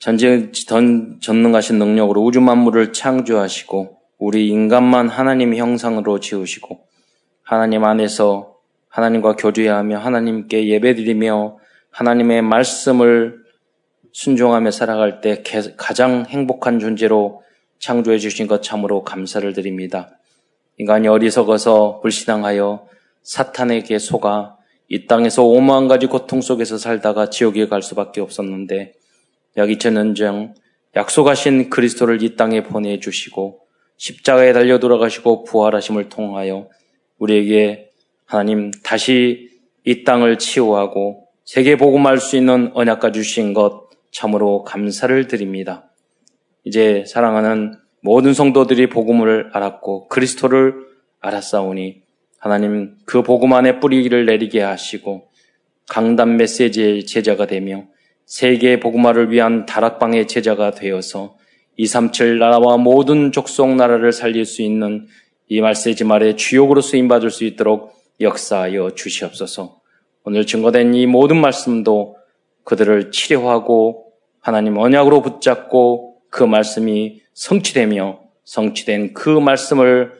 전쟁 전능하신 능력으로 우주 만물을 창조하시고 우리 인간만 하나님 형상으로 지으시고 하나님 안에서 하나님과 교제하며 하나님께 예배드리며 하나님의 말씀을 순종하며 살아갈 때 가장 행복한 존재로 창조해 주신 것 참으로 감사를 드립니다. 인간이 어리석어서 불신앙하여 사탄에게 속아 이 땅에서 오만 가지 고통 속에서 살다가 지옥에 갈 수밖에 없었는데 약 2000년 전 약속하신 그리스도를 이 땅에 보내주시고 십자가에 달려 돌아가시고 부활하심을 통하여 우리에게 하나님 다시 이 땅을 치유하고 세계 복음할 수 있는 언약과 주신 것 참으로 감사를 드립니다. 이제 사랑하는 모든 성도들이 복음을 알았고 그리스도를 알았사오니 하나님 그 복음 안에 뿌리를 내리게 하시고 강단 메시지의 제자가 되며 세계 복음화를 위한 다락방의 제자가 되어서 237 나라와 모든 족속 나라를 살릴 수 있는 이 말세지 말에 주역으로 쓰임 받을 수 있도록 역사하여 주시옵소서. 오늘 증거된 이 모든 말씀도 그들을 치료하고 하나님 언약으로 붙잡고 그 말씀이 성취되며 성취된 그 말씀을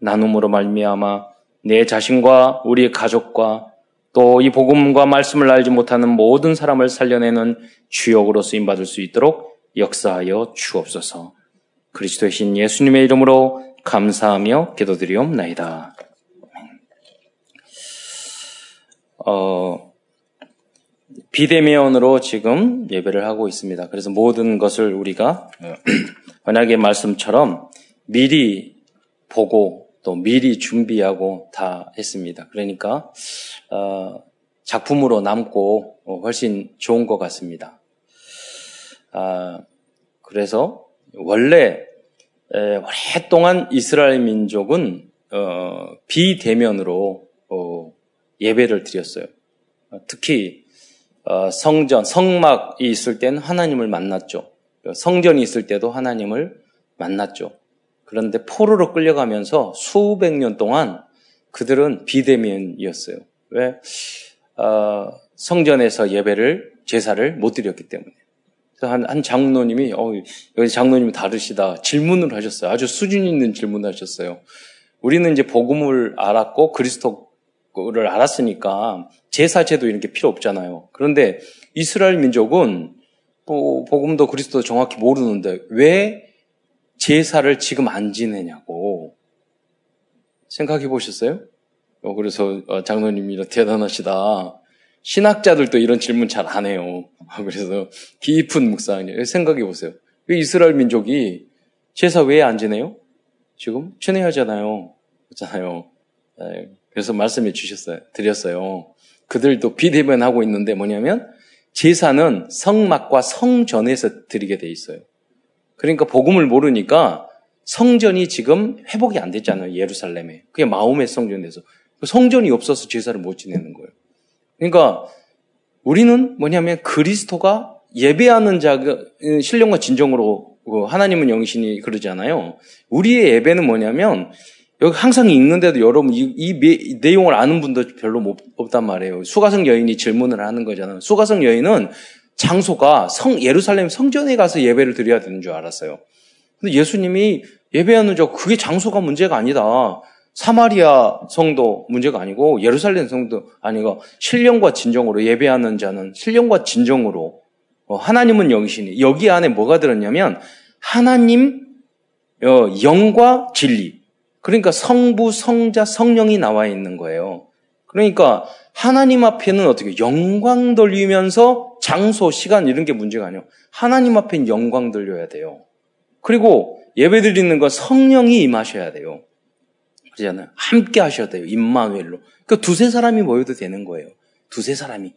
나눔으로 말미암아 내 자신과 우리 가족과 또 이 복음과 말씀을 알지 못하는 모든 사람을 살려내는 주역으로 쓰임 받을 수 있도록 역사하여 주옵소서. 그리스도의 신 예수님의 이름으로 감사하며 기도드리옵나이다. 어, 비대면으로 지금 예배를 하고 있습니다. 그래서 모든 것을 우리가 만약에 말씀처럼 미리 보고 또 미리 준비하고 다 했습니다. 그러니까 어, 작품으로 남고 훨씬 좋은 것 같습니다. 아, 그래서 원래 에, 오랫동안 이스라엘 민족은 어, 비대면으로 어, 예배를 드렸어요. 어, 특히 어, 성전, 성막이 있을 때는 하나님을 만났죠. 성전이 있을 때도 하나님을 만났죠. 그런데 포로로 끌려가면서 수백 년 동안 그들은 비대면이었어요. 왜? 어, 성전에서 예배를 제사를 못 드렸기 때문에. 한, 한 장로님이, 어, 여기 장로님이 다르시다. 질문을 하셨어요. 아주 수준 있는 질문을 하셨어요. 우리는 이제 복음을 알았고 그리스도를 알았으니까 제사제도 이런 게 필요 없잖아요. 그런데 이스라엘 민족은 뭐 복음도 그리스도 정확히 모르는데 왜 제사를 지금 안 지내냐고 생각해 보셨어요? 어, 그래서 어, 장로님이 대단하시다. 신학자들도 이런 질문 잘 안 해요. 그래서 깊은 묵상이에요. 생각해 보세요. 왜 이스라엘 민족이 제사 왜 안 지내요? 지금 친해하잖아요. 그렇잖아요. 네, 그래서 말씀해 주셨어요. 드렸어요. 그들도 비대면 하고 있는데 뭐냐면 제사는 성막과 성전에서 드리게 돼 있어요. 그러니까 복음을 모르니까 성전이 지금 회복이 안 됐잖아요. 예루살렘에. 그게 마음의 성전에서. 성전이 없어서 제사를 못 지내는 거예요. 그러니까 우리는 뭐냐면 그리스도가 예배하는 자가 신령과 진정으로 그 하나님은 영신이 그러잖아요. 우리의 예배는 뭐냐면 여기 항상 읽는데도 여러분 이, 이 내용을 아는 분도 별로 못, 없단 말이에요. 수가성 여인이 질문을 하는 거잖아요. 수가성 여인은 장소가 성 예루살렘 성전에 가서 예배를 드려야 되는 줄 알았어요. 근데 예수님이 예배하는 저 그게 장소가 문제가 아니다. 사마리아 성도 문제가 아니고 예루살렘 성도 아니고 신령과 진정으로 예배하는 자는 신령과 진정으로 어, 하나님은 영신이 여기 안에 뭐가 들었냐면 하나님 어, 영과 진리 그러니까 성부 성자 성령이 나와 있는 거예요. 그러니까 하나님 앞에는 어떻게 영광 돌리면서 장소 시간 이런 게 문제가 아니에요. 하나님 앞엔 영광 돌려야 돼요. 그리고 예배 드리는 건 성령이 임하셔야 돼요. 그러잖아요. 함께 하셔야 돼요. 임마누엘로. 그 두세 사람이 모여도 되는 거예요. 두세 사람이.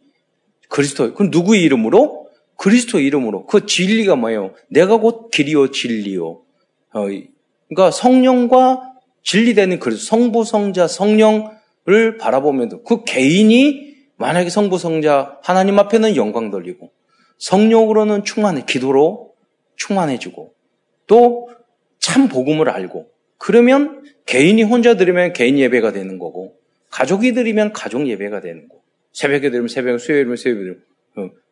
그리스도. 그럼 누구의 이름으로? 그리스도 이름으로. 그 진리가 뭐예요? 내가 곧 길이요 진리요. 어, 그러니까 성령과 진리되는 그 성부 성자 성령 을 바라보면 그 개인이 만약에 성부 성자 하나님 앞에는 영광 돌리고 성령으로는 충만해 기도로 충만해지고 또 참 복음을 알고 그러면 개인이 혼자 드리면 개인 예배가 되는 거고, 가족이 드리면 가족 예배가 되는 거고, 새벽에 드리면 새벽, 수요일이면 수요일,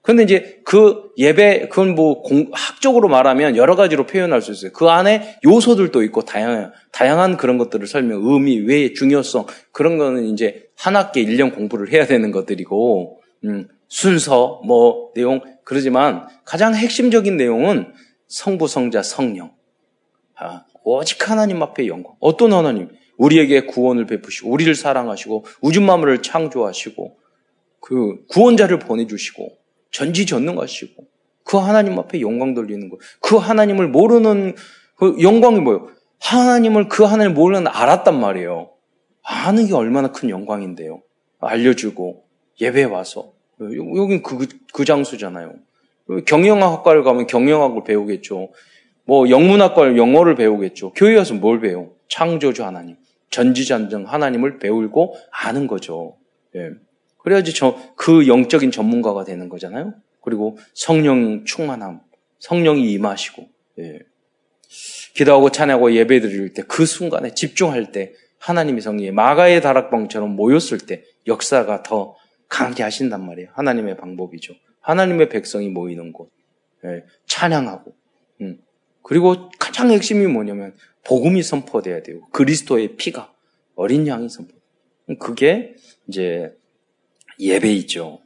근데 이제 그 예배, 그건 뭐 공, 학적으로 말하면 여러 가지로 표현할 수 있어요. 그 안에 요소들도 있고 다양한, 다양한 그런 것들을 설명, 의미, 왜, 중요성, 그런 거는 이제 한 학기 1년 공부를 해야 되는 것들이고, 음, 순서, 뭐, 내용, 그러지만 가장 핵심적인 내용은 성부, 성자, 성령. 아, 오직 하나님 앞에 영광. 어떤 하나님? 우리에게 구원을 베푸시고, 우리를 사랑하시고, 우주 만물을 창조하시고, 그 구원자를 보내주시고, 전지전능하시고 그 하나님 앞에 영광 돌리는 거. 그 하나님을 모르는 그 영광이 뭐예요? 하나님을 그 하나님을 모르는 알았단 말이에요. 아는 게 얼마나 큰 영광인데요. 알려주고 예배 와서 여긴 그, 그 장소잖아요. 경영학과를 가면 경영학을 배우겠죠. 뭐 영문학과를 영어를 배우겠죠. 교회 와서 뭘 배워? 창조주 하나님, 전지전능 하나님을 배우고 아는 거죠. 예. 그래야지 저, 그 영적인 전문가가 되는 거잖아요. 그리고 성령 충만함, 성령이 임하시고, 예. 기도하고 찬양하고 예배 드릴 때 그 순간에 집중할 때 하나님의 성령이 마가의 다락방처럼 모였을 때 역사가 더 강하게 하신단 말이에요. 하나님의 방법이죠. 하나님의 백성이 모이는 곳. 예. 찬양하고. 음. 그리고 가장 핵심이 뭐냐면 복음이 선포돼야 돼요. 그리스도의 피가 어린 양이 선포. 그게 이제 예배이죠.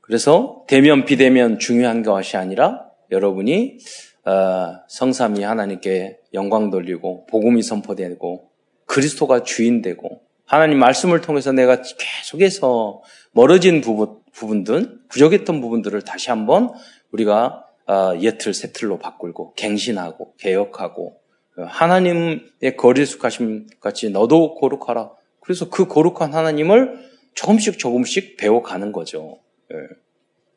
그래서 대면 비대면 중요한 것이 아니라 여러분이 어, 성삼이 하나님께 영광 돌리고 복음이 선포되고 그리스도가 주인 되고 하나님 말씀을 통해서 내가 계속해서 멀어진 부분, 부분들, 부족했던 부분들을 다시 한번 우리가 어, 예틀 세틀로 바꾸고 갱신하고 개혁하고 하나님의 거리숙하심 같이 너도 거룩하라. 그래서 그 거룩한 하나님을 조금씩 조금씩 배워가는 거죠. 예.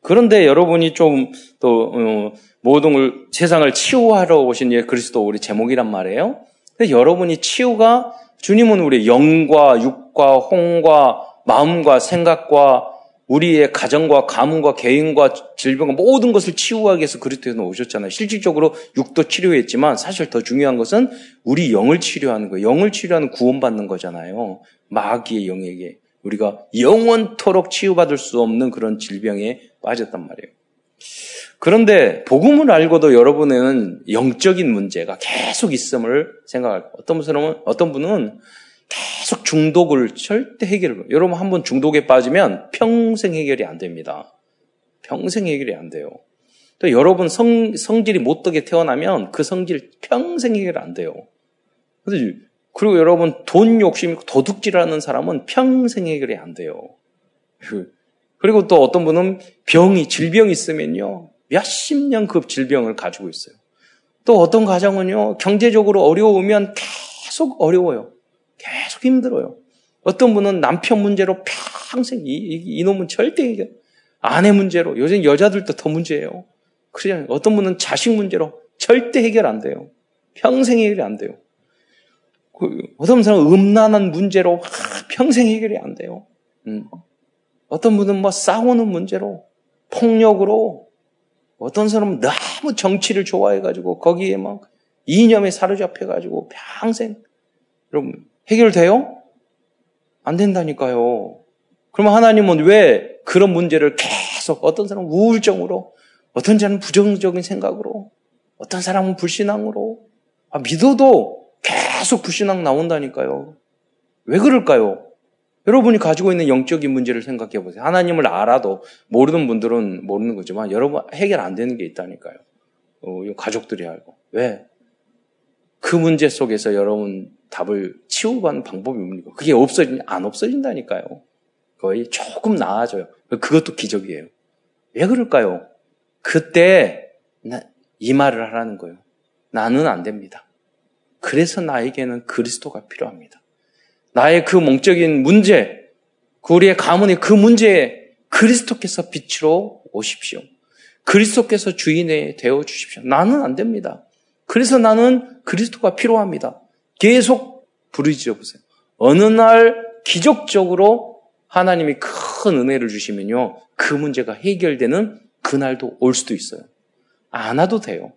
그런데 여러분이 좀또 어, 모든 걸, 세상을 치유하러 오신 예 그리스도 우리 제목이란 말이에요. 근데 여러분이 치유가 주님은 우리 영과 육과 홍과 마음과 생각과 우리의 가정과 가문과 개인과 질병과 모든 것을 치유하기 위해서 그리스도에서 오셨잖아요. 실질적으로 육도 치료했지만 사실 더 중요한 것은 우리 영을 치료하는 거예요. 영을 치료하는 구원받는 거잖아요. 마귀의 영에게. 우리가 영원토록 치유받을 수 없는 그런 질병에 빠졌단 말이에요. 그런데 복음을 알고도 여러분에는 영적인 문제가 계속 있음을 생각할 거예요. 어떤 분은 어떤 분은 계속 중독을 절대 해결을 여러분 한 번 중독에 빠지면 평생 해결이 안 됩니다. 평생 해결이 안 돼요. 또 여러분 성, 성질이 못되게 태어나면 그 성질 평생 해결 안 돼요. 그래서 그리고 여러분 돈 욕심 도둑질하는 사람은 평생 해결이 안 돼요. 그, 그리고 또 어떤 분은 병이 질병이 있으면요 몇십 년 그 질병을 가지고 있어요. 또 어떤 가정은요 경제적으로 어려우면 계속 어려워요. 계속 힘들어요. 어떤 분은 남편 문제로 평생 이, 이, 놈은 절대 해결 아내 문제로 요즘 여자들도 더 문제예요. 그냥 어떤 분은 자식 문제로 절대 해결 안 돼요. 평생 해결이 안 돼요. 그 어떤 사람은 음란한 문제로 평생 해결이 안 돼요. 음. 어떤 분은 뭐 싸우는 문제로 폭력으로 어떤 사람은 너무 정치를 좋아해가지고 거기에 막 이념에 사로잡혀가지고 평생 여러분 해결돼요? 안 된다니까요. 그러면 하나님은 왜 그런 문제를 계속 어떤 사람은 우울증으로 어떤 사람은 부정적인 생각으로 어떤 사람은 불신앙으로 아, 믿어도 계속 불신앙 나온다니까요. 왜 그럴까요? 여러분이 가지고 있는 영적인 문제를 생각해 보세요. 하나님을 알아도 모르는 분들은 모르는 거지만 여러분 해결 안 되는 게 있다니까요. 어, 가족들이 알고. 왜? 그 문제 속에서 여러분 답을 치우받는 방법이 뭡니까? 그게 없어진, 안 없어진다니까요. 거의 조금 나아져요. 그것도 기적이에요. 왜 그럴까요? 그때 이 말을 하라는 거예요. 나는 안 됩니다. 그래서 나에게는 그리스도가 필요합니다. 나의 그 몽적인 문제, 그 우리의 가문의 그 문제에 그리스도께서 빛으로 오십시오. 그리스도께서 주인이 되어 주십시오. 나는 안 됩니다. 그래서 나는 그리스도가 필요합니다. 계속 부르짖어 보세요. 어느 날 기적적으로 하나님이 큰 은혜를 주시면요. 그 문제가 해결되는 그날도 올 수도 있어요. 안 와도 돼요.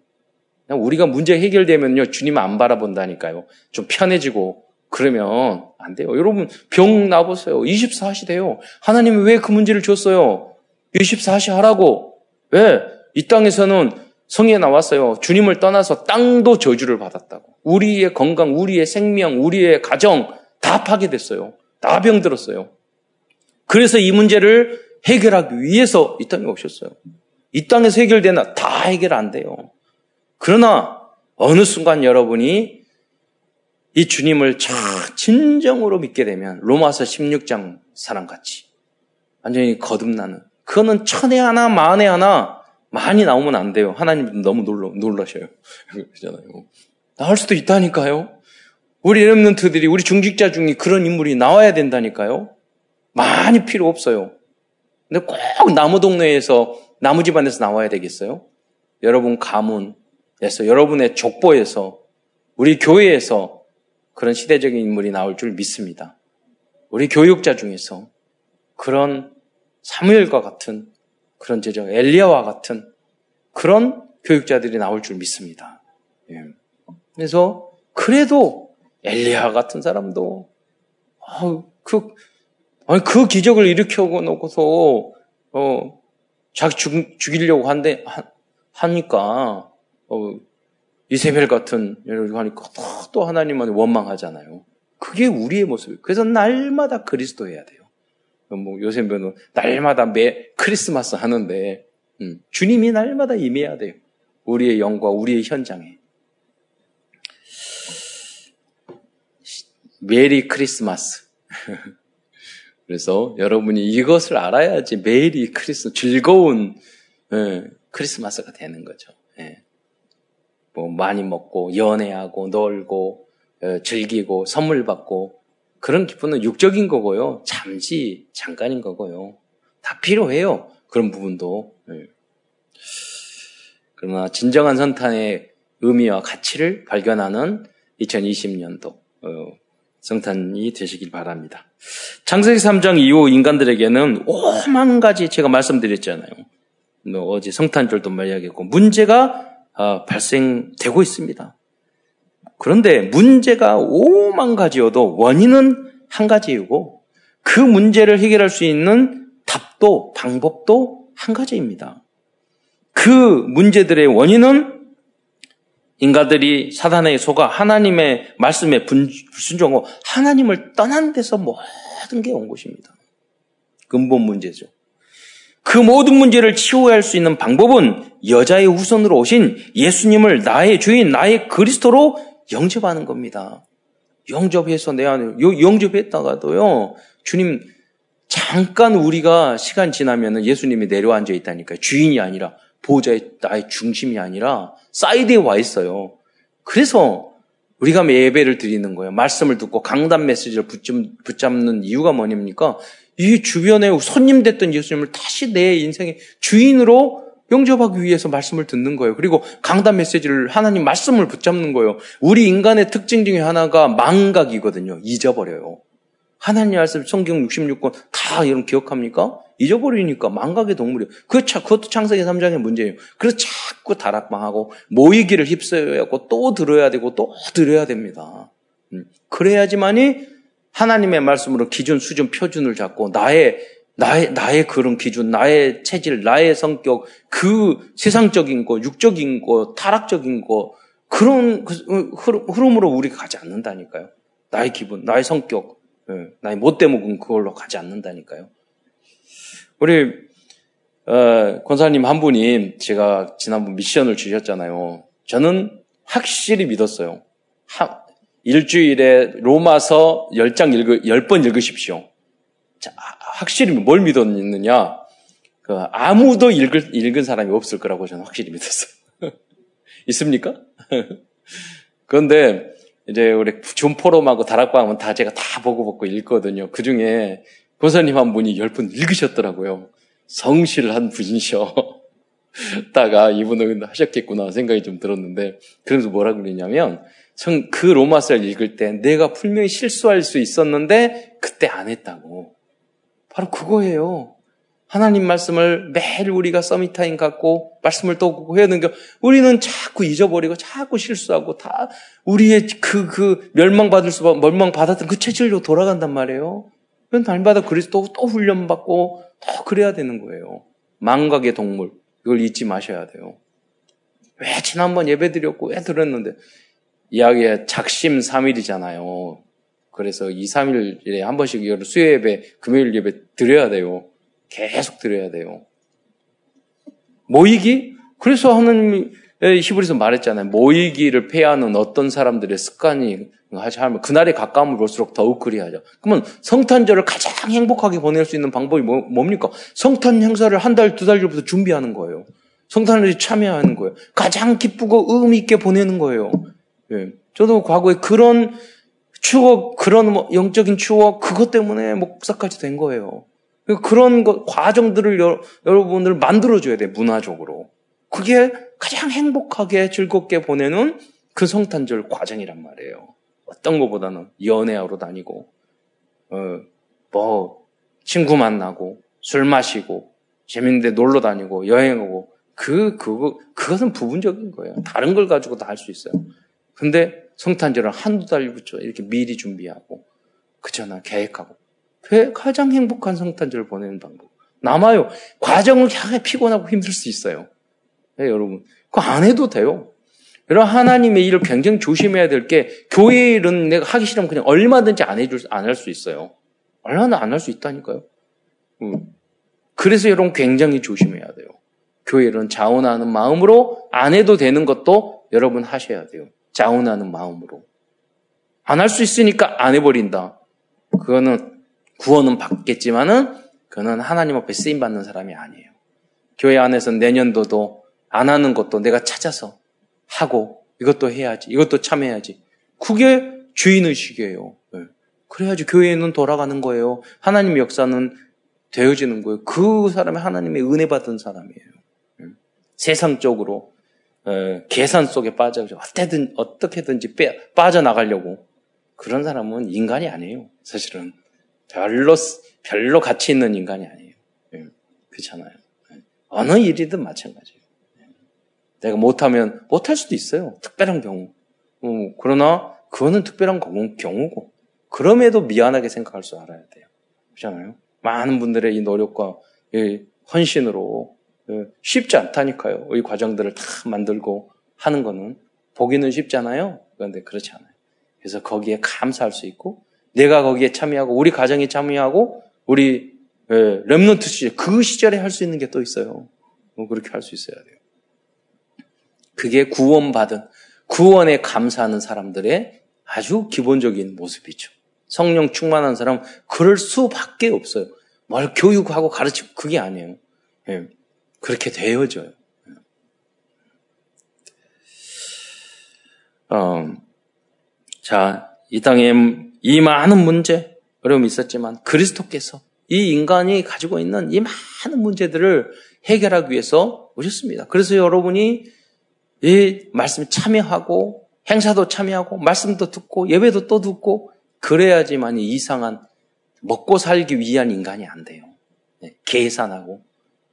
우리가 문제 해결되면요, 주님 안 바라본다니까요. 좀 편해지고, 그러면 안 돼요. 여러분, 병 나보세요. 24시대요. 하나님이 왜 그 문제를 줬어요? 24시 하라고. 왜? 이 땅에서는 성에 나왔어요. 주님을 떠나서 땅도 저주를 받았다고. 우리의 건강, 우리의 생명, 우리의 가정 다 파괴됐어요. 다 병들었어요. 그래서 이 문제를 해결하기 위해서 이 땅에 오셨어요. 이 땅에서 해결되나 다 해결 안 돼요. 그러나 어느 순간 여러분이 이 주님을 참 진정으로 믿게 되면 로마서 16장 사람같이 완전히 거듭나는 그거는 천에 하나 만에 하나 많이 나오면 안 돼요. 하나님 너무 놀라, 놀라셔요. 그러잖아요. 나올 수도 있다니까요. 우리 렘런트들이 우리 중직자 중에 그런 인물이 나와야 된다니까요. 많이 필요 없어요. 근데 꼭 나무 동네에서 나무 집안에서 나와야 되겠어요? 여러분 가문 에서 여러분의 족보에서 우리 교회에서 그런 시대적인 인물이 나올 줄 믿습니다. 우리 교육자 중에서 그런 사무엘과 같은 그런 제자 엘리야와 같은 그런 교육자들이 나올 줄 믿습니다. 예. 그래서 그래도 엘리야 같은 사람도 어, 그 아니 그 기적을 일으켜 놓고서 어 자기 죽, 죽이려고 한데 하, 하니까 어, 이세벨 같은 이러고 하니까 또, 또 하나님한테 원망하잖아요. 그게 우리의 모습이에요. 그래서 날마다 그리스도 해야 돼요. 뭐 요새 는 날마다 매 크리스마스 하는데 음, 주님이 날마다 임해야 돼요. 우리의 영과 우리의 현장에. 메리 크리스마스. 그래서 여러분이 이것을 알아야지 메리 크리스 즐거운 예, 크리스마스가 되는 거죠. 예. 뭐 많이 먹고 연애하고 놀고 어, 즐기고 선물 받고 그런 기쁨은 육적인 거고요. 잠시 잠깐인 거고요. 다 필요해요. 그런 부분도. 네. 그러나 진정한 선탄의 의미와 가치를 발견하는 2020년도 어, 성탄이 되시길 바랍니다. 창세기 3장 이후 인간들에게는 오만 가지 제가 말씀드렸잖아요. 뭐 어제 성탄절도 말이야겠고 문제가 어, 발생되고 있습니다. 그런데 문제가 오만 가지여도 원인은 한 가지이고 그 문제를 해결할 수 있는 답도 방법도 한 가지입니다. 그 문제들의 원인은 인간들이 사단에 속아 하나님의 말씀에 불순종하고 하나님을 떠난 데서 모든 게 온 것입니다. 근본 문제죠. 그 모든 문제를 치유할 수 있는 방법은 여자의 후손으로 오신 예수님을 나의 주인, 나의 그리스도로 영접하는 겁니다. 영접해서 내 안에, 영접했다가도요, 주님, 잠깐 우리가 시간 지나면 예수님이 내려앉아 있다니까요. 주인이 아니라, 보호자의 나의 중심이 아니라, 사이드에 와 있어요. 그래서 우리가 예배를 드리는 거예요. 말씀을 듣고 강단 메시지를 붙잡는 이유가 뭐냐니까, 이 주변에 손님 됐던 예수님을 다시 내 인생의 주인으로 영접하기 위해서 말씀을 듣는 거예요. 그리고 강단 메시지를 하나님 말씀을 붙잡는 거예요. 우리 인간의 특징 중에 하나가 망각이거든요. 잊어버려요. 하나님 말씀 성경 66권 다 이런 기억합니까? 잊어버리니까 망각의 동물이에요. 그 차, 그것도 창세기 3장의 문제예요. 그래서 자꾸 다락방하고 모이기를 하고 또 들어야 되고 또 들어야 됩니다. 음, 그래야지만이 하나님의 말씀으로 기준, 수준, 표준을 잡고 나의 나의 나의 그런 기준, 나의 체질, 나의 성격, 그 세상적인 거, 육적인 거, 타락적인 거 그런 그, 흐름으로 우리가 가지 않는다니까요. 나의 기분, 나의 성격, 예, 나의 못돼 먹은 그걸로 가지 않는다니까요. 우리 어, 권사님 한 분이 제가 지난번 미션을 주셨잖아요. 저는 확실히 믿었어요. 하, 일주일에 로마서 10장 읽으, 10번 읽으십시오. 자, 확실히 뭘 믿었느냐? 그 아무도 읽을, 읽은 사람이 없을 거라고 저는 확실히 믿었어요. 있습니까? 그런데 이제 우리 존포럼하고 다락방은 다 제가 다 보고 보고 읽거든요. 그 중에 권사님 한 분이 열번 읽으셨더라고요. 성실한 분이셔. 다가 이분은 하셨겠구나 생각이 좀 들었는데 그래서 뭐라 그러냐면 그 로마서를 읽을 때 내가 분명히 실수할 수 있었는데 그때 안 했다고. 바로 그거예요. 하나님 말씀을 매일 우리가 summit time 갖고 말씀을 또 해야 되는 게 우리는 자꾸 잊어버리고 자꾸 실수하고 다 우리의 그, 그 멸망받을 수, 멸망받았던 그 체질로 돌아간단 말이에요. 그건 날마다 그리스도 또 훈련받고 또 그래야 되는 거예요. 망각의 동물. 이걸 잊지 마셔야 돼요. 왜 지난번 예배 드렸고 왜 드렸는데 이야기에 작심 3일이잖아요. 그래서 2, 3일에 한 번씩 수요 예배, 금요일 예배 드려야 돼요. 계속 드려야 돼요. 모이기? 그래서 하나님이 히브리서 말했잖아요. 모이기를 폐하는 어떤 사람들의 습관이 하지 않으면 그날에 가까움을 볼수록 더욱 그리하죠. 그러면 성탄절을 가장 행복하게 보낼 수 있는 방법이 뭐, 뭡니까? 성탄 행사를 한 달, 두 달 전부터 준비하는 거예요. 성탄절에 참여하는 거예요. 가장 기쁘고 의미 있게 보내는 거예요. 예. 저도 과거에 그런 추억, 그런 뭐 영적인 추억, 그것 때문에 목사까지 된 거예요. 그런 것, 과정들을 여, 러분들 만들어줘야 돼, 문화적으로. 그게 가장 행복하게 즐겁게 보내는 그 성탄절 과정이란 말이에요. 어떤 것보다는 연애하러 다니고, 어, 뭐, 친구 만나고, 술 마시고, 재밌는데 놀러 다니고, 여행하고, 그, 그거, 그것은 부분적인 거예요. 다른 걸 가지고 다 할 수 있어요. 근데 성탄절은 한두 달부터 이렇게 미리 준비하고, 그잖아, 계획하고. 가장 행복한 성탄절을 보내는 방법. 남아요. 과정을 향해 피곤하고 힘들 수 있어요. 네, 여러분. 그거 안 해도 돼요. 여러분, 하나님의 일을 굉장히 조심해야 될 게, 교회 일은 내가 하기 싫으면 그냥 얼마든지 안 해줄, 안 할 수 있어요. 얼마나 안 할 수 있다니까요. 음. 그래서 여러분 굉장히 조심해야 돼요. 교회 일은 자원하는 마음으로 안 해도 되는 것도 여러분 하셔야 돼요. 자원하는 마음으로. 안 할 수 있으니까 안 해버린다. 그거는 구원은 받겠지만은 그는 하나님 앞에 쓰임 받는 사람이 아니에요. 교회 안에서 내년도도 안 하는 것도 내가 찾아서 하고 이것도 해야지, 이것도 참여해야지. 그게 주인의식이에요. 네. 그래야지 교회는 돌아가는 거예요. 하나님 역사는 되어지는 거예요. 그 사람이 하나님의 은혜 받은 사람이에요. 네. 세상적으로 에, 계산 속에 빠져 어떻게든 어떻게든지 빼, 빠져나가려고 그런 사람은 인간이 아니에요. 사실은 별로 별로 가치 있는 인간이 아니에요. 네. 그렇잖아요. 어느 일이든 마찬가지예요. 내가 못하면 못할 수도 있어요. 특별한 경우. 어, 그러나 그거는 특별한 경우고 그럼에도 미안하게 생각할 줄 알아야 돼요. 그렇잖아요. 많은 분들의 이 노력과 이 헌신으로 예, 쉽지 않다니까요. 이 과정들을 다 만들고 하는 거는 보기는 쉽잖아요. 그런데 그렇지 않아요. 그래서 거기에 감사할 수 있고 내가 거기에 참여하고 우리 가정에 참여하고 우리 렘넌트 시절 그 시절에 할 수 있는 게 또 있어요. 뭐 그렇게 할 수 있어야 돼요. 그게 구원받은 구원에 감사하는 사람들의 아주 기본적인 모습이죠. 성령 충만한 사람 그럴 수밖에 없어요. 뭘 교육하고 가르치고 그게 아니에요. 예. 그렇게 되어져요. 어, 자, 이 땅에 이 많은 문제, 어려움이 있었지만 그리스도께서 이 인간이 가지고 있는 이 많은 문제들을 해결하기 위해서 오셨습니다. 그래서 여러분이 이 말씀에 참여하고 행사도 참여하고 말씀도 듣고 예배도 또 듣고 그래야지만 이상한 먹고 살기 위한 인간이 안 돼요. 네, 계산하고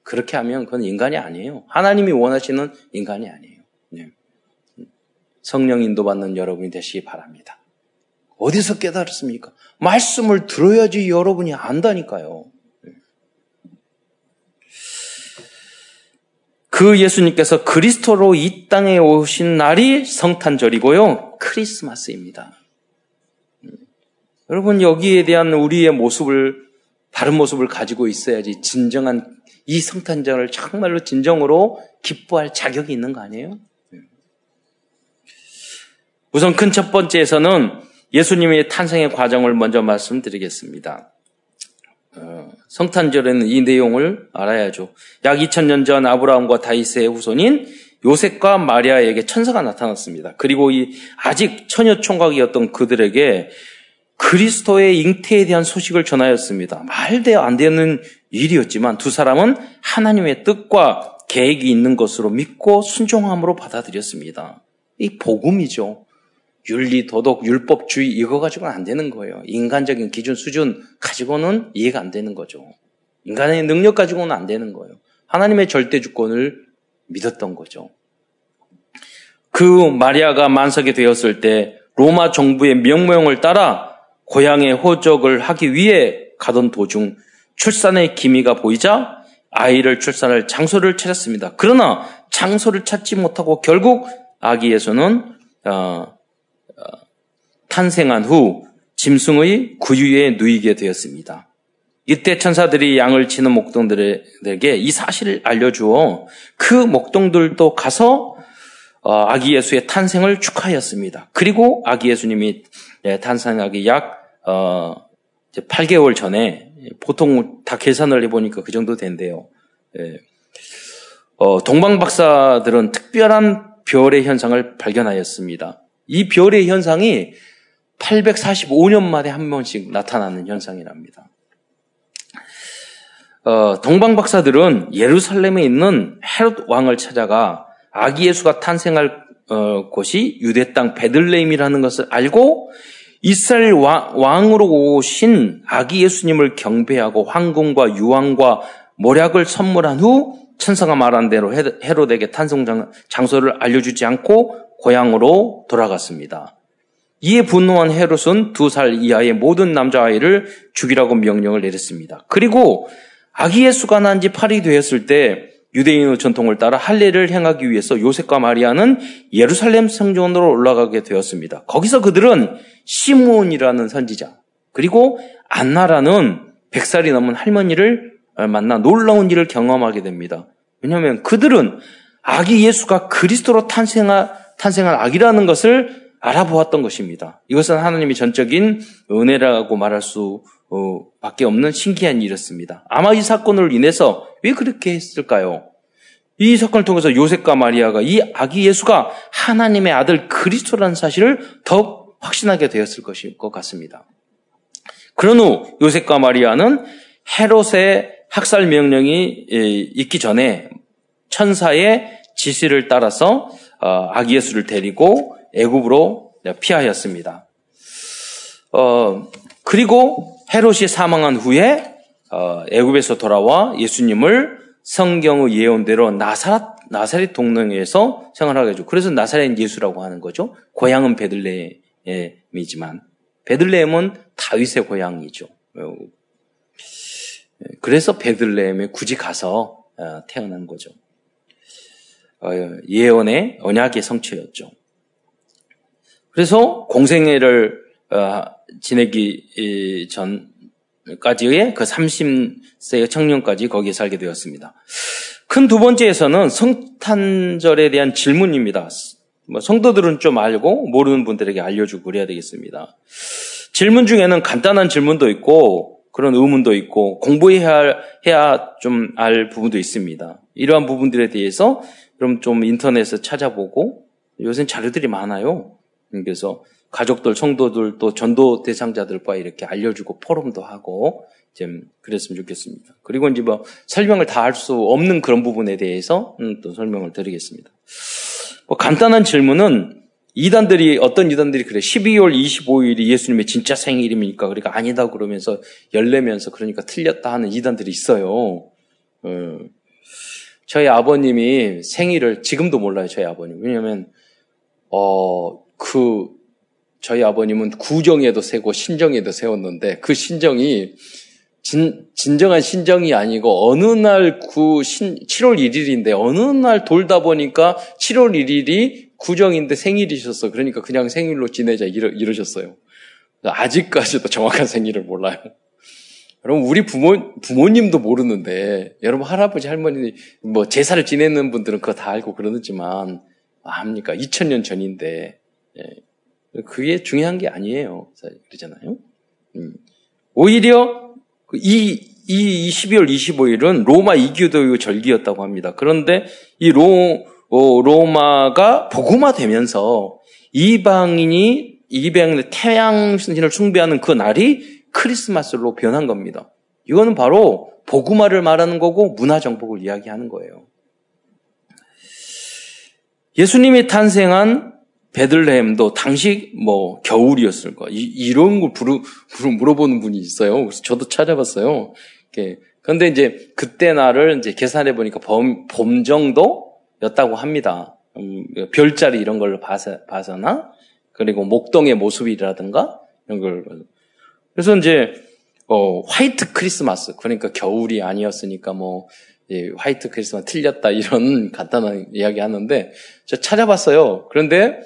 그렇게 하면 그건 인간이 아니에요. 하나님이 원하시는 인간이 아니에요. 네. 성령 인도받는 여러분이 되시기 바랍니다. 어디서 깨달았습니까? 말씀을 들어야지 여러분이 안다니까요. 그 예수님께서 그리스도로 이 땅에 오신 날이 성탄절이고요. 크리스마스입니다. 여러분 여기에 대한 우리의 모습을 다른 모습을 가지고 있어야지 진정한 이 성탄절을 정말로 진정으로 기뻐할 자격이 있는 거 아니에요? 우선 큰 첫 번째에서는 예수님의 탄생의 과정을 먼저 말씀드리겠습니다. 어, 성탄절에는 이 내용을 알아야죠. 약 2000년 전 아브라함과 다이스의 후손인 요셉과 마리아에게 천사가 나타났습니다. 그리고 이 아직 처녀 총각이었던 그들에게 그리스도의 잉태에 대한 소식을 전하였습니다. 말대 안 되는 일이었지만 두 사람은 하나님의 뜻과 계획이 있는 것으로 믿고 순종함으로 받아들였습니다. 이 복음이죠. 윤리, 도덕, 율법주의 이거 가지고는 안 되는 거예요. 인간적인 기준, 수준 가지고는 이해가 안 되는 거죠. 인간의 능력 가지고는 안 되는 거예요. 하나님의 절대 주권을 믿었던 거죠. 그 마리아가 만석이 되었을 때 로마 정부의 명령을 따라 고향의 호적을 하기 위해 가던 도중 출산의 기미가 보이자 아이를 출산할 장소를 찾았습니다. 그러나 장소를 찾지 못하고 결국 아기 예수는 어, 어, 탄생한 후 짐승의 구유에 누이게 되었습니다. 이때 천사들이 양을 치는 목동들에게 이 사실을 알려주어 그 목동들도 가서 어, 아기 예수의 탄생을 축하하였습니다. 그리고 아기 예수님이 예, 탄생하기 약 8개월 어, 전에 보통 다 계산을 해보니까 그 정도 된대요. 예. 어, 동방 박사들은 특별한 별의 현상을 발견하였습니다. 이 별의 현상이 845년 만에 한 번씩 나타나는 현상이랍니다. 어, 동방 박사들은 예루살렘에 있는 헤롯 왕을 찾아가 아기 예수가 탄생할 어, 곳이 유대 땅 베들레임이라는 것을 알고 이스라엘 왕, 으로 오신 아기 예수님을 경배하고 황금과 유황과 모략을 선물한 후 천사가 말한 대로 헤롯에게 탄생 장소를 알려주지 않고 고향으로 돌아갔습니다. 이에 분노한 헤롯은 두 살 이하의 모든 남자아이를 죽이라고 명령을 내렸습니다. 그리고 아기 예수가 난 지 8이 되었을 때 유대인의 전통을 따라 할례를 행하기 위해서 요셉과 마리아는 예루살렘 성전으로 올라가게 되었습니다. 거기서 그들은 시므온이라는 선지자 그리고 안나라는 100살이 넘은 할머니를 만나 놀라운 일을 경험하게 됩니다. 왜냐하면 그들은 아기 예수가 그리스도로 탄생할 아기라는 것을 알아보았던 것입니다. 이것은 하나님의 전적인 은혜라고 말할 수 어, 밖에 없는 신기한 일이었습니다. 아마 이 사건을 인해서 왜 그렇게 했을까요? 이 사건을 통해서 요셉과 마리아가 이 아기 예수가 하나님의 아들 그리스도라는 사실을 더욱 확신하게 되었을 것 같습니다. 그런 후 요셉과 마리아는 헤롯의 학살 명령이 있기 전에 천사의 지시를 따라서 어, 아기 예수를 데리고 애굽으로 피하였습니다. 어, 그리고 헤롯이 사망한 후에 어, 애굽에서 돌아와 예수님을 성경의 예언대로 나사렛 나사렛 동네에서 생활하게 되죠. 그래서 나사렛 예수라고 하는 거죠. 고향은 베들레헴이지만 베들레헴은 다윗의 고향이죠. 그래서 베들레헴에 굳이 가서 어, 태어난 거죠. 어, 예언의 언약의 성취였죠. 그래서 공생애를 어, 지내기 전까지의 그 30세의 청년까지 거기에 살게 되었습니다. 큰 두 번째에서는 성탄절에 대한 질문입니다. 뭐 성도들은 좀 알고 모르는 분들에게 알려주고 그래야 되겠습니다. 질문 중에는 간단한 질문도 있고 그런 의문도 있고 공부해야 해야 좀 알 부분도 있습니다. 이러한 부분들에 대해서 그럼 좀 인터넷에서 찾아보고 요새 자료들이 많아요. 그래서 가족들, 성도들 또 전도 대상자들과 이렇게 알려주고 포럼도 하고 좀 그랬으면 좋겠습니다. 그리고 이제 뭐 설명을 다 할 수 없는 그런 부분에 대해서 음, 또 설명을 드리겠습니다. 뭐 간단한 질문은 이단들이 어떤 이단들이 그래 12월 25일이 예수님의 진짜 생일입니까? 그러니까 아니다 그러면서 열내면서 그러니까 틀렸다 하는 이단들이 있어요. 어, 저희 아버님이 생일을 지금도 몰라요. 저희 아버님 왜냐하면 어 그 저희 아버님은 구정에도 세고 신정에도 세웠는데 그 신정이 진, 진정한 신정이 아니고 어느 날 구, 신, 7월 1일인데 어느 날 돌다 보니까 7월 1일이 구정인데 생일이셨어. 그러니까 그냥 생일로 지내자 이러, 이러셨어요. 아직까지도 정확한 생일을 몰라요. 여러분 우리 부모 부모님도 모르는데 여러분 할아버지 할머니 뭐 제사를 지내는 분들은 그거 다 알고 그러지만 압니까? 2000년 전인데 예. 그게 중요한 게 아니에요. 그러잖아요. 음. 오히려 그 이, 이 12월 25일은 로마 이교도의 절기였다고 합니다. 그런데 이 로, 어, 로마가 복음화 되면서 이방인이 이방인의 태양 신을 숭배하는 그 날이 크리스마스로 변한 겁니다. 이거는 바로 복음화를 말하는 거고 문화 정복을 이야기하는 거예요. 예수님이 탄생한 베들레헴도 당시 뭐 겨울이었을 거야. 이, 런걸 부르, 부르, 물어보는 분이 있어요. 그래서 저도 찾아봤어요. 그런데 이제 그때 날을 이제 계산해 보니까 봄, 봄 정도였다고 합니다. 음, 별자리 이런 걸로 봐서, 봐서나 그리고 목동의 모습이라든가 이런 걸 그래서 이제 어, 화이트 크리스마스 그러니까 겨울이 아니었으니까 뭐 예, 화이트 크리스마스 틀렸다 이런 간단한 이야기 하는데 저 찾아봤어요. 그런데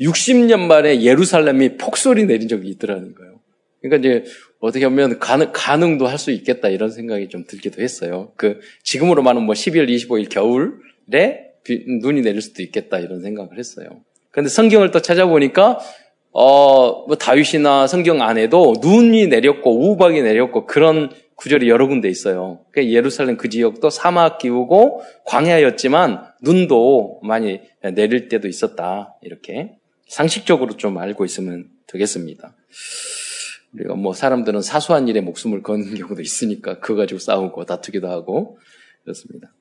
60년 만에 예루살렘이 폭설이 내린 적이 있더라는 거예요. 그러니까 이제 어떻게 보면 가능, 가능도 할 수 있겠다 이런 생각이 좀 들기도 했어요. 그 지금으로 말하면 뭐 12월 25일 겨울에 비, 눈이 내릴 수도 있겠다 이런 생각을 했어요. 그런데 성경을 또 찾아보니까 어, 뭐 다윗이나 성경 안에도 눈이 내렸고 우박이 내렸고 그런 구절이 여러 군데 있어요. 그러니까 예루살렘 그 지역도 사막 기우고 광야였지만 눈도 많이 내릴 때도 있었다. 이렇게 상식적으로 좀 알고 있으면 되겠습니다. 우리가 뭐 사람들은 사소한 일에 목숨을 거는 경우도 있으니까 그거 가지고 싸우고 다투기도 하고 그렇습니다.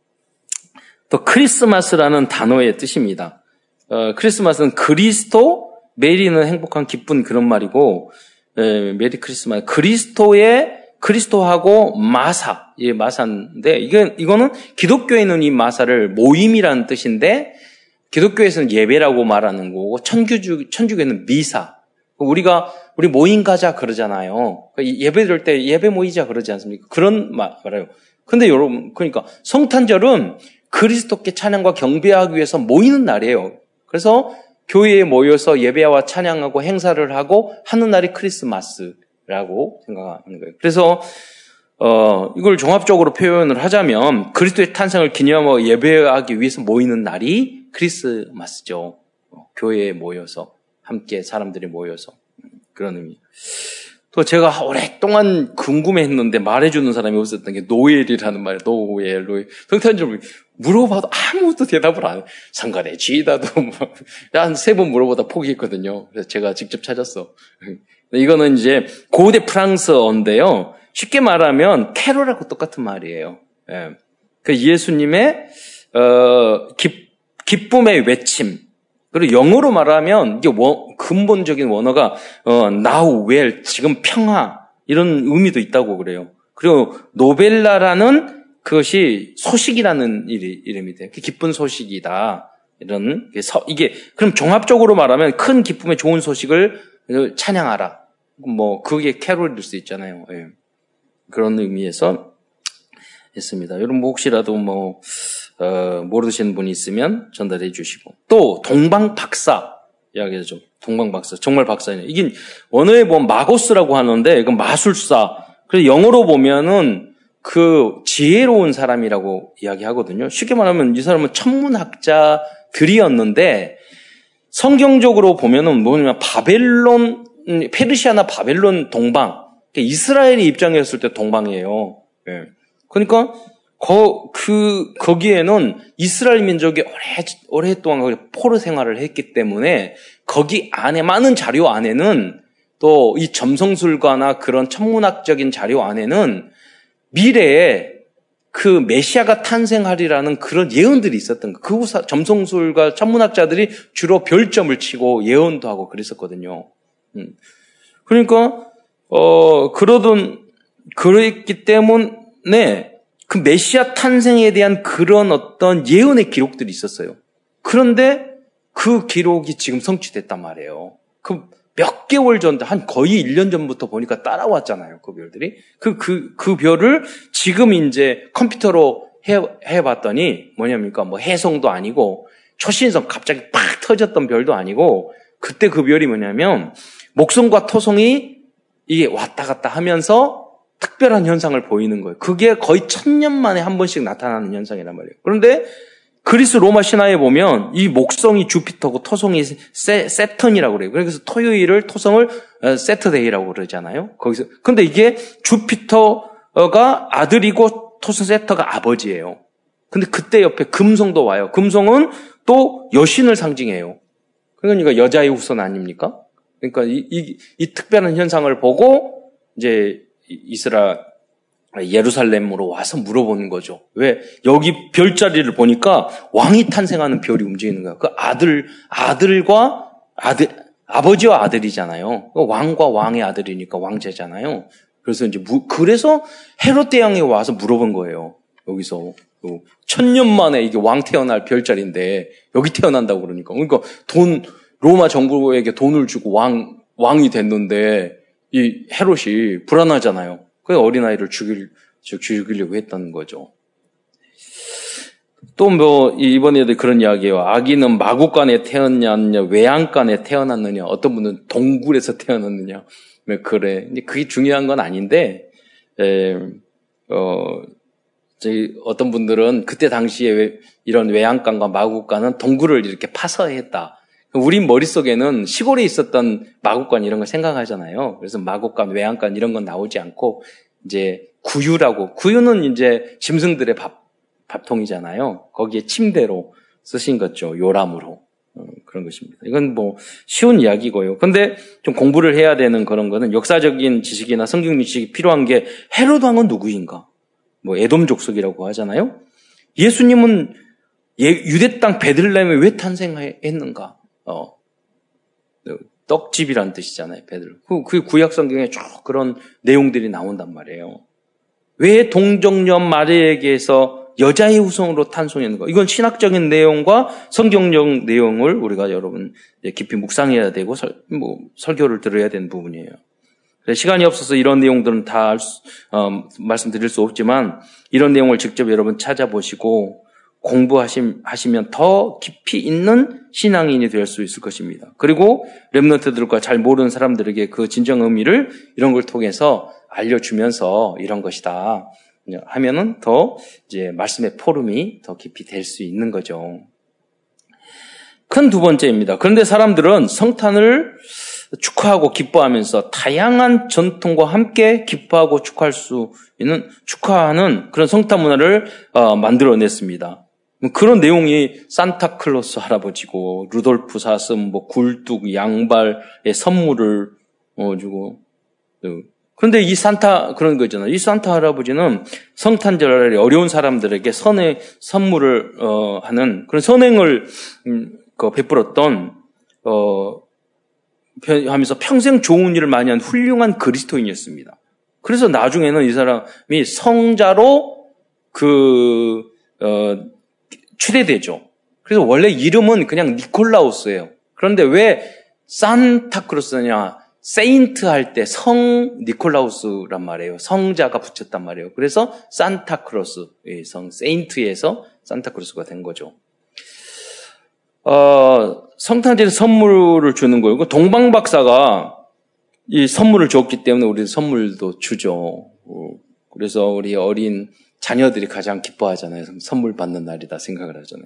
또 크리스마스라는 단어의 뜻입니다. 어, 크리스마스는 그리스도, merry는 행복한 기쁜 그런 말이고 에, 메리 크리스마스 그리스도의 그리스도하고 마사, 예, 마사인데, 이게, 이거는 기독교에는 이 마사를 모임이라는 뜻인데, 기독교에서는 예배라고 말하는 거고, 천주교, 천주교에는 미사. 우리가, 우리 모임 가자 그러잖아요. 예배 드릴 때 예배 모이자 그러지 않습니까? 그런 말, 말해요. 근데 여러분, 그러니까 성탄절은 그리스도께 찬양과 경배하기 위해서 모이는 날이에요. 그래서 교회에 모여서 예배와 찬양하고 행사를 하고 하는 날이 크리스마스. 라고 생각하는 거예요. 그래서 어, 이걸 종합적으로 표현을 하자면 그리스도의 탄생을 기념하고 예배하기 위해서 모이는 날이 크리스마스죠. 어, 교회에 모여서 함께 사람들이 모여서 그런 의미. 또 제가 오랫동안 궁금해했는데 말해주는 사람이 없었던 게 노엘이라는 말, 노엘, 노엘. 성탄절 물어봐도 아무것도 대답을 안 해. 상관에 지다도 뭐, 한세 번 물어보다 포기했거든요. 그래서 제가 직접 찾았어. 이거는 이제 고대 프랑스어인데요. 쉽게 말하면 캐롤하고 똑같은 말이에요. 예. 그 예수님의 어, 기, 기쁨의 외침. 그리고 영어로 말하면 이게 원, 근본적인 원어가 어, now, well, 지금 평화 이런 의미도 있다고 그래요. 그리고 노벨라라는 그것이 소식이라는 이름이 돼요. 기쁜 소식이다. 이런 이게 그럼 종합적으로 말하면 큰 기쁨의 좋은 소식을 찬양하라. 뭐 그게 캐롤일 수 있잖아요. 예. 그런 의미에서 했습니다. 여러분 뭐 혹시라도 뭐 어, 모르시는 분이 있으면 전달해 주시고 또 동방 박사 이야기하죠. 동방 박사 정말 박사네요. 이게 원어에 보면 마고스라고 하는데 이건 마술사. 그래서 영어로 보면은 그 지혜로운 사람이라고 이야기하거든요. 쉽게 말하면 이 사람은 천문학자들이었는데 성경적으로 보면은 뭐냐면 바벨론 음, 페르시아나 바벨론 동방, 이스라엘의 입장이었을 때 동방이에요. 예. 그러니까 거, 그 거기에는 이스라엘 민족이 오래 오랫동안 포로 생활을 했기 때문에 거기 안에 많은 자료 안에는 또 이 점성술가나 그런 천문학적인 자료 안에는 미래에 그 메시아가 탄생하리라는 그런 예언들이 있었던 거. 그 점성술과 천문학자들이 주로 별점을 치고 예언도 하고 그랬었거든요. 음. 그러니까 어 그러던 그랬기 때문에 그 메시아 탄생에 대한 그런 어떤 예언의 기록들이 있었어요. 그런데 그 기록이 지금 성취됐단 말이에요. 그 몇 개월 전, 한 거의 1년 전부터 보니까 따라왔잖아요. 그 별들이. 그, 그, 그 별을 지금 이제 컴퓨터로 해, 해봤더니 뭐냐니까 뭐 해성도 아니고 초신성 갑자기 팍 터졌던 별도 아니고 그때 그 별이 뭐냐면 목성과 토성이 이게 왔다 갔다 하면서 특별한 현상을 보이는 거예요. 그게 거의 천년 만에 한 번씩 나타나는 현상이란 말이에요. 그런데 그리스 로마 신화에 보면 이 목성이 주피터고 토성이 세, 세턴이라고 그래요. 그래서 토요일을 토성을 어, Saturday라고 그러잖아요. 거기서 근데 이게 주피터가 아들이고 토성 세터가 아버지예요. 근데 그때 옆에 금성도 와요. 금성은 또 여신을 상징해요. 그러니까 여자의 후손 아닙니까? 그러니까 이, 이, 이 특별한 현상을 보고 이제 이스라 예루살렘으로 와서 물어보는 거죠. 왜 여기 별자리를 보니까 왕이 탄생하는 별이 움직이는 거야. 그 아들 아들과 아들 아버지와 아들이잖아요. 그 왕과 왕의 아들이니까 왕제잖아요. 그래서 이제 무, 그래서 헤롯 대왕이 와서 물어본 거예요. 여기서 그 천년 만에 이게 왕 태어날 별자리인데 여기 태어난다고 그러니까 그러니까 돈 로마 정부에게 돈을 주고 왕, 왕이 됐는데 이 헤롯이 불안하잖아요. 그 어린아이를 죽일, 죽이려고 했다는 거죠. 또 뭐 이번에도 그런 이야기예요. 아기는 마구간에 태어났느냐, 외양간에 태어났느냐, 어떤 분은 동굴에서 태어났느냐. 뭐 그래. 그게 중요한 건 아닌데, 에, 어, 저희 어떤 분들은 그때 당시에 이런 외양간과 마구간은 동굴을 이렇게 파서 했다. 우리 머릿속에는 시골에 있었던 마구간 이런 걸 생각하잖아요. 그래서 마구간, 외양간 이런 건 나오지 않고 이제 구유라고 구유는 이제 짐승들의 밥 밥통이잖아요. 거기에 침대로 쓰신 거죠. 요람으로 어, 그런 것입니다. 이건 뭐 쉬운 이야기고요. 근데 좀 공부를 해야 되는 그런 거는 역사적인 지식이나 성경 지식이 필요한 게 헤로드 왕은 누구인가? 뭐 에돔 족속이라고 하잖아요. 예수님은 예, 유대 땅 베들레헴에 왜 탄생했는가? 어, 떡집이란 뜻이잖아요, 베들. 그, 그 구약 성경에 쭉 그런 내용들이 나온단 말이에요. 왜 동정녀 마리에게서 여자의 후손으로 탄송했는가? 이건 신학적인 내용과 성경적 내용을 우리가 여러분 깊이 묵상해야 되고 설, 뭐, 설교를 들어야 되는 부분이에요. 시간이 없어서 이런 내용들은 다 어, 말씀드릴 수 없지만 이런 내용을 직접 여러분 찾아보시고 공부하시면 더 깊이 있는 신앙인이 될 수 있을 것입니다. 그리고 랩런트들과 잘 모르는 사람들에게 그 진정 의미를 이런 걸 통해서 알려주면서 이런 것이다 하면은 더 이제 말씀의 포럼이 더 깊이 될 수 있는 거죠. 큰 두 번째입니다. 그런데 사람들은 성탄을 축하하고 기뻐하면서 다양한 전통과 함께 기뻐하고 축하할 수 있는 축하하는 그런 성탄 문화를 어, 만들어냈습니다. 그런 내용이 산타클로스 할아버지고 루돌프 사슴, 뭐 굴뚝, 양발의 선물을 어, 주고 그런데 이 산타 그런 거 있잖아요. 이 산타 할아버지는 성탄절에 어려운 사람들에게 선의 선물을 어, 하는 그런 선행을 음, 그 베풀었던 어, 하면서 평생 좋은 일을 많이 한 훌륭한 그리스도인이었습니다. 그래서 나중에는 이 사람이 성자로 그 어, 추대되죠. 그래서 원래 이름은 그냥 니콜라우스예요. 그런데 왜 산타크로스냐? 세인트 할 때 성 니콜라우스란 말이에요. 성자가 붙였단 말이에요. 그래서 산타크로스, 성 세인트에서 산타크로스가 된 거죠. 어, 성탄절에 선물을 주는 거예요. 동방 박사가 이 선물을 줬기 때문에 우리 선물도 주죠. 어, 그래서 우리 어린 자녀들이 가장 기뻐하잖아요. 선물 받는 날이다 생각을 하잖아요.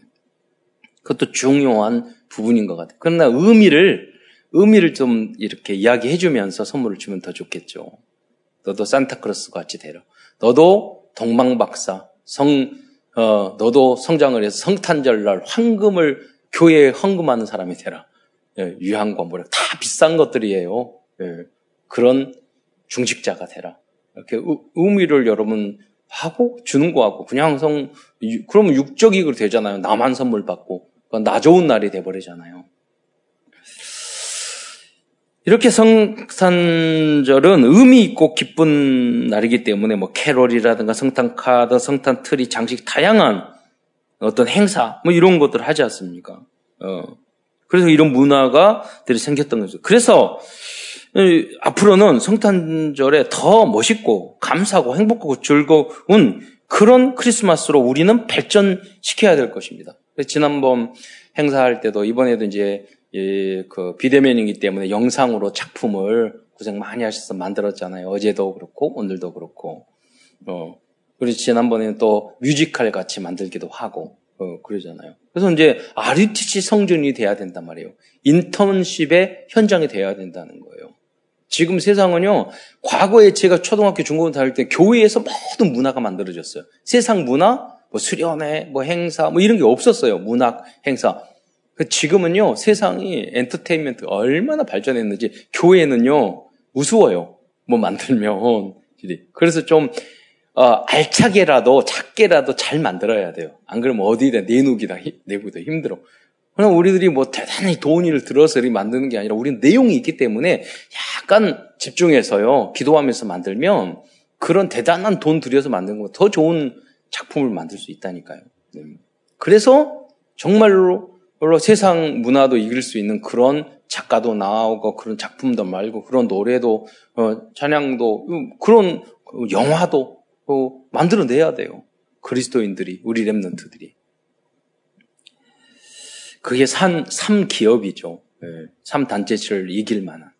그것도 중요한 부분인 것 같아요. 그러나 의미를, 의미를 좀 이렇게 이야기해 주면서 선물을 주면 더 좋겠죠. 너도 산타크로스 같이 되라. 너도 동방박사, 성, 어, 너도 성장을 해서 성탄절날 황금을 교회에 헌금하는 사람이 되라. 예, 유향과 모래 다 비싼 것들이에요. 예, 그런 중직자가 되라. 이렇게 의 미를 여러분 하고 주는 거하고 그냥 성 그러면 육적이익으로 되잖아요. 나만 선물 받고 나 좋은 날이 돼 버리잖아요. 이렇게 성탄절은 의미 있고 기쁜 날이기 때문에 뭐 캐롤이라든가 성탄 카드, 성탄 트리, 장식 다양한 어떤 행사 뭐 이런 것들 을 하지 않습니까? 어. 그래서 이런 문화가 들이 생겼던 거죠. 그래서 앞으로는 성탄절에 더 멋있고 감사하고 행복하고 즐거운 그런 크리스마스로 우리는 발전시켜야 될 것입니다. 지난번 행사할 때도 이번에도 이제 그 비대면이기 때문에 영상으로 작품을 고생 많이 하셔서 만들었잖아요. 어제도 그렇고 오늘도 그렇고. 어, 그리고 지난번에는 또 뮤지컬 같이 만들기도 하고 어, 그러잖아요. 그래서 이제 RUTC 성전이 돼야 된단 말이에요. 인턴십의 현장이 돼야 된다는 거예요. 지금 세상은요, 과거에 제가 초등학교, 중고등 다닐 때 교회에서 모든 문화가 만들어졌어요. 세상 문화, 뭐 수련회, 뭐 행사, 뭐 이런 게 없었어요. 문학, 행사. 그 지금은요, 세상이 엔터테인먼트 얼마나 발전했는지 교회는요, 우스워요. 뭐 만들면. 그래서 좀, 어, 알차게라도, 작게라도 잘 만들어야 돼요. 안 그러면 어디다 내놓기다, 내고도 힘들어. 그냥 우리들이 뭐 대단히 돈을 들어서 이렇게 만드는 게 아니라 우리는 내용이 있기 때문에 약간 집중해서요, 기도하면서 만들면 그런 대단한 돈 들여서 만드는 것더 좋은 작품을 만들 수 있다니까요. 네. 그래서 정말로 세상 문화도 이길 수 있는 그런 작가도 나오고 그런 작품도 말고 그런 노래도 어, 찬양도 음, 그런 영화도 어, 만들어내야 돼요. 그리스도인들이 우리 랩런트들이 그게 산, 3기업이죠. 네. 3단체를 이길 만한.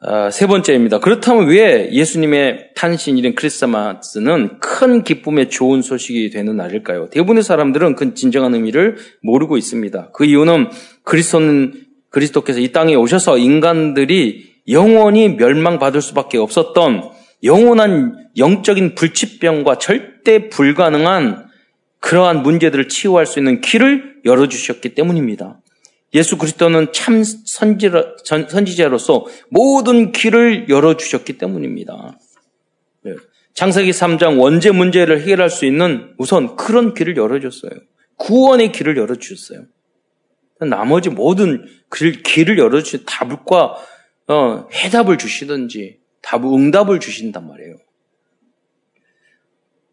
아, 세 번째입니다. 그렇다면 왜 예수님의 탄신일인 크리스마스는 큰 기쁨의 좋은 소식이 되는 날일까요? 대부분의 사람들은 그 진정한 의미를 모르고 있습니다. 그 이유는 그리스도는 그리스도께서 이 땅에 오셔서 인간들이 영원히 멸망받을 수밖에 없었던 영원한 영적인 불치병과 절대 불가능한 그러한 문제들을 치유할 수 있는 길을 열어주셨기 때문입니다. 예수 그리스도는 참 선지자, 선지자로서 모든 길을 열어주셨기 때문입니다. 네. 창세기 3장 원죄 문제를 해결할 수 있는 우선 그런 길을 열어줬어요. 구원의 길을 열어주셨어요. 나머지 모든 길을 열어주신 답과 어, 해답을 주시든지 답, 응답을 주신단 말이에요.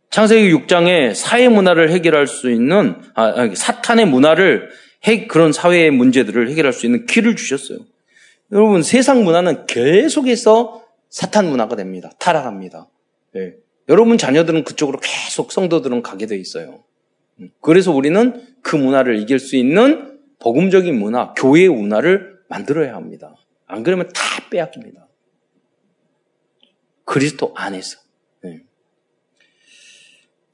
창세기 6장에 사회 문화를 해결할 수 있는 아, 사탄의 문화를 해, 그런 사회의 문제들을 해결할 수 있는 길을 주셨어요. 여러분 세상 문화는 계속해서 사탄 문화가 됩니다. 타락합니다. 네. 여러분 자녀들은 그쪽으로 계속 성도들은 가게 돼 있어요. 음. 그래서 우리는 그 문화를 이길 수 있는 복음적인 문화, 교회의 문화를 만들어야 합니다. 안 그러면 다 빼앗깁니다. 그리스도 안에서. 네.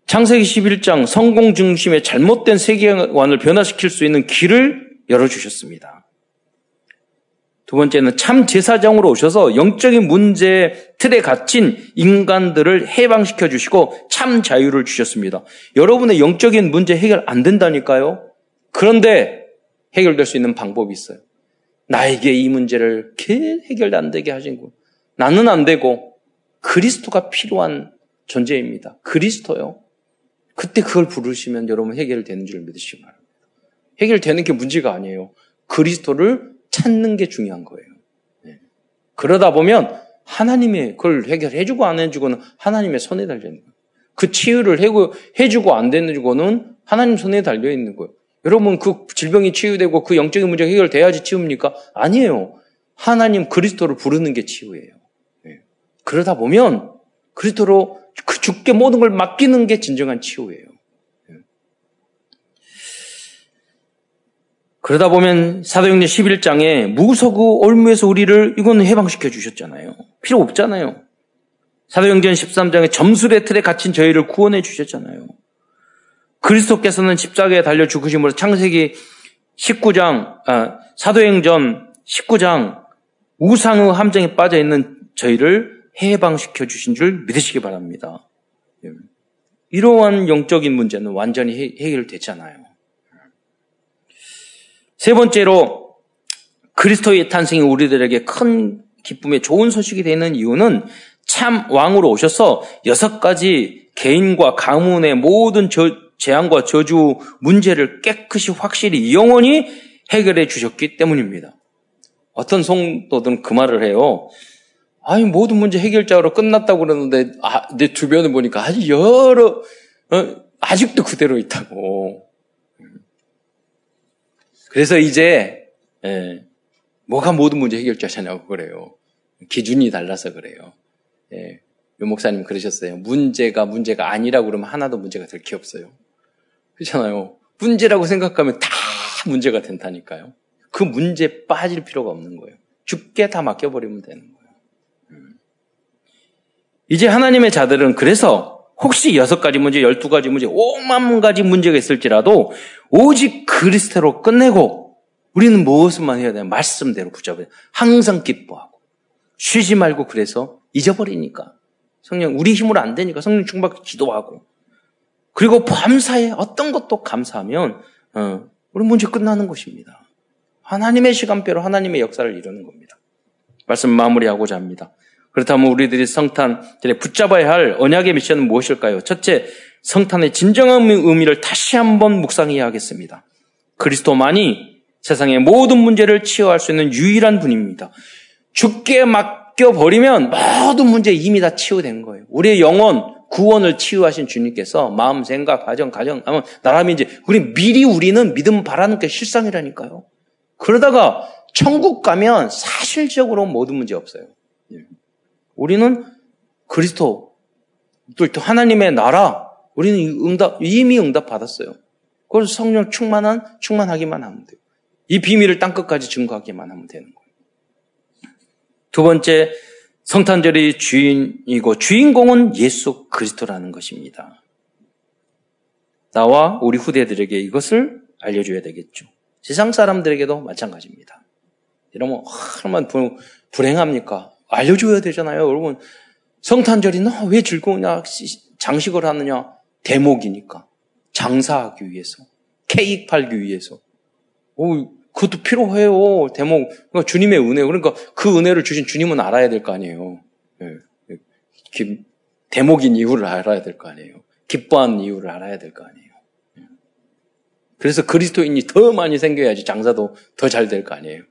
창세기 11장 성공 중심의 잘못된 세계관을 변화시킬 수 있는 길을 열어주셨습니다. 두 번째는 참 제사장으로 오셔서 영적인 문제 틀에 갇힌 인간들을 해방시켜 주시고 참 자유를 주셨습니다. 여러분의 영적인 문제 해결 안 된다니까요? 그런데 해결될 수 있는 방법이 있어요. 나에게 이 문제를 해결 안 되게 하신 분. 나는 안 되고 그리스도가 필요한 존재입니다. 그리스도요. 그때 그걸 부르시면 여러분 해결되는 줄 믿으시기 바랍니다. 해결되는 게 문제가 아니에요. 그리스도를 찾는 게 중요한 거예요. 네. 그러다 보면 하나님이 그걸 해결해주고 안 해주고는 하나님의 손에 달려 있는 거예요. 그 치유를 해주고 안 되는 거는 하나님 손에 달려 있는 거예요. 여러분 그 질병이 치유되고 그 영적인 문제가 해결돼야지 치유입니까? 아니에요. 하나님 그리스도를 부르는 게 치유예요. 네. 그러다 보면 그리스도로 그 죽게 모든 걸 맡기는 게 진정한 치유예요. 예. 그러다 보면 사도행전 11장에 무서고 올무에서 우리를 이건 해방시켜 주셨잖아요. 필요 없잖아요. 사도행전 13장에 점술의 틀에 갇힌 저희를 구원해 주셨잖아요. 그리스도께서는 십자가에 달려 죽으심으로 창세기 19장, 아, 사도행전 19장 우상의 함정에 빠져 있는 저희를 해방시켜 주신 줄 믿으시기 바랍니다. 예. 이러한 영적인 문제는 완전히 해결됐잖아요. 세 번째로 그리스도의 탄생이 우리들에게 큰 기쁨의 좋은 소식이 되는 이유는 참 왕으로 오셔서 여섯 가지 개인과 가문의 모든 저, 재앙과 저주 문제를 깨끗이 확실히 영원히 해결해 주셨기 때문입니다. 어떤 성도들은 그 말을 해요. 아니 모든 문제 해결자로 끝났다고 그러는데 아, 내 주변을 보니까 아주 여러 어, 아직도 그대로 있다고. 그래서 이제 예, 뭐가 모든 문제 해결자냐고 그래요. 기준이 달라서 그래요. 예, 요 목사님 그러셨어요. 문제가 문제가 아니라고 그러면 하나도 문제가 될 게 없어요. 그렇잖아요. 문제라고 생각하면 다 문제가 된다니까요. 그 문제 빠질 필요가 없는 거예요. 죽게 다 맡겨버리면 되는 거예요. 이제 하나님의 자들은 그래서 혹시 여섯 가지 문제, 열두 가지 문제, 오만 가지 문제가 있을지라도 오직 그리스도로 끝내고 우리는 무엇만 해야 되나? 말씀대로 붙잡아야 돼. 항상 기뻐하고 쉬지 말고 그래서 잊어버리니까 성령 우리 힘으로 안 되니까 성령 충받 기도하고 그리고 밤사이에 어떤 것도 감사하면 어, 우리 문제 끝나는 것입니다. 하나님의 시간표로 하나님의 역사를 이루는 겁니다. 말씀 마무리하고자 합니다. 그렇다면 우리들이 성탄절에 붙잡아야 할 언약의 미션은 무엇일까요? 첫째, 성탄의 진정한 의미를 다시 한번 묵상해야 하겠습니다. 그리스도만이 세상의 모든 문제를 치유할 수 있는 유일한 분입니다. 죽게 맡겨버리면 모든 문제 이미 다 치유된 거예요. 우리의 영혼, 구원을 치유하신 주님께서 마음, 생각, 가정, 가정, 나라면 이제 우리 미리 우리는 믿음 바라는 게 실상이라니까요. 그러다가 천국 가면 사실적으로 모든 문제 없어요. 우리는 그리스도, 또 하나님의 나라, 우리는 응답, 이미 응답 받았어요. 그걸 성령 충만한, 충만하기만 하면 돼요. 이 비밀을 땅끝까지 증거하기만 하면 되는 거예요. 두 번째, 성탄절이 주인이고 주인공은 예수 그리스도라는 것입니다. 나와 우리 후대들에게 이것을 알려줘야 되겠죠. 세상 사람들에게도 마찬가지입니다. 이러면 얼마나 불행합니까? 알려줘야 되잖아요. 여러분, 성탄절이나 왜 즐거우냐? 장식을 하느냐? 대목이니까. 장사하기 위해서. 케이크 팔기 위해서. 오, 그것도 필요해요. 대목. 그러니까 주님의 은혜. 그러니까 그 은혜를 주신 주님은 알아야 될 거 아니에요. 네. 대목인 이유를 알아야 될 거 아니에요. 기뻐하는 이유를 알아야 될 거 아니에요. 그래서 그리스도인이 더 많이 생겨야지 장사도 더 잘 될 거 아니에요.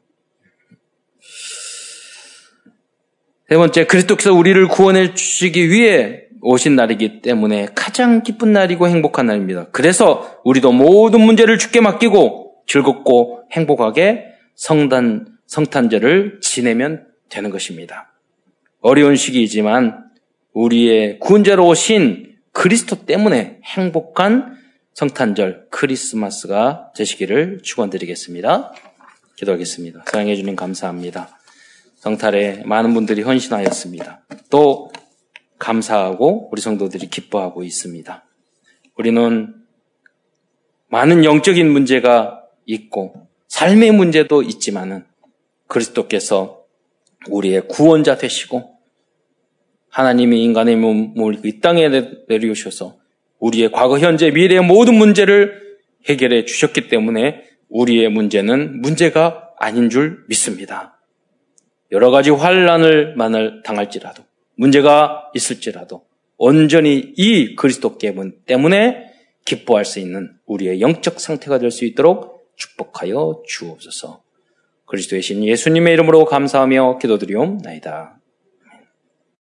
세 번째, 그리스도께서 우리를 구원해 주시기 위해 오신 날이기 때문에 가장 기쁜 날이고 행복한 날입니다. 그래서 우리도 모든 문제를 죽게 맡기고 즐겁고 행복하게 성단, 성탄절을 지내면 되는 것입니다. 어려운 시기이지만 우리의 구원자로 오신 그리스도 때문에 행복한 성탄절 크리스마스가 되시기를 축원드리겠습니다. 기도하겠습니다. 사랑해 주님 감사합니다. 성탈에 많은 분들이 헌신하였습니다. 또 감사하고 우리 성도들이 기뻐하고 있습니다. 우리는 많은 영적인 문제가 있고 삶의 문제도 있지만은 그리스도께서 우리의 구원자 되시고 하나님이 인간의 몸을 이 땅에 내려오셔서 우리의 과거, 현재, 미래의 모든 문제를 해결해 주셨기 때문에 우리의 문제는 문제가 아닌 줄 믿습니다. 여러 가지 환란을 만을 당할지라도 문제가 있을지라도 온전히 이 그리스도께 때문에 기뻐할 수 있는 우리의 영적 상태가 될 수 있도록 축복하여 주옵소서. 그리스도의 신 예수님의 이름으로 감사하며 기도드리옵나이다.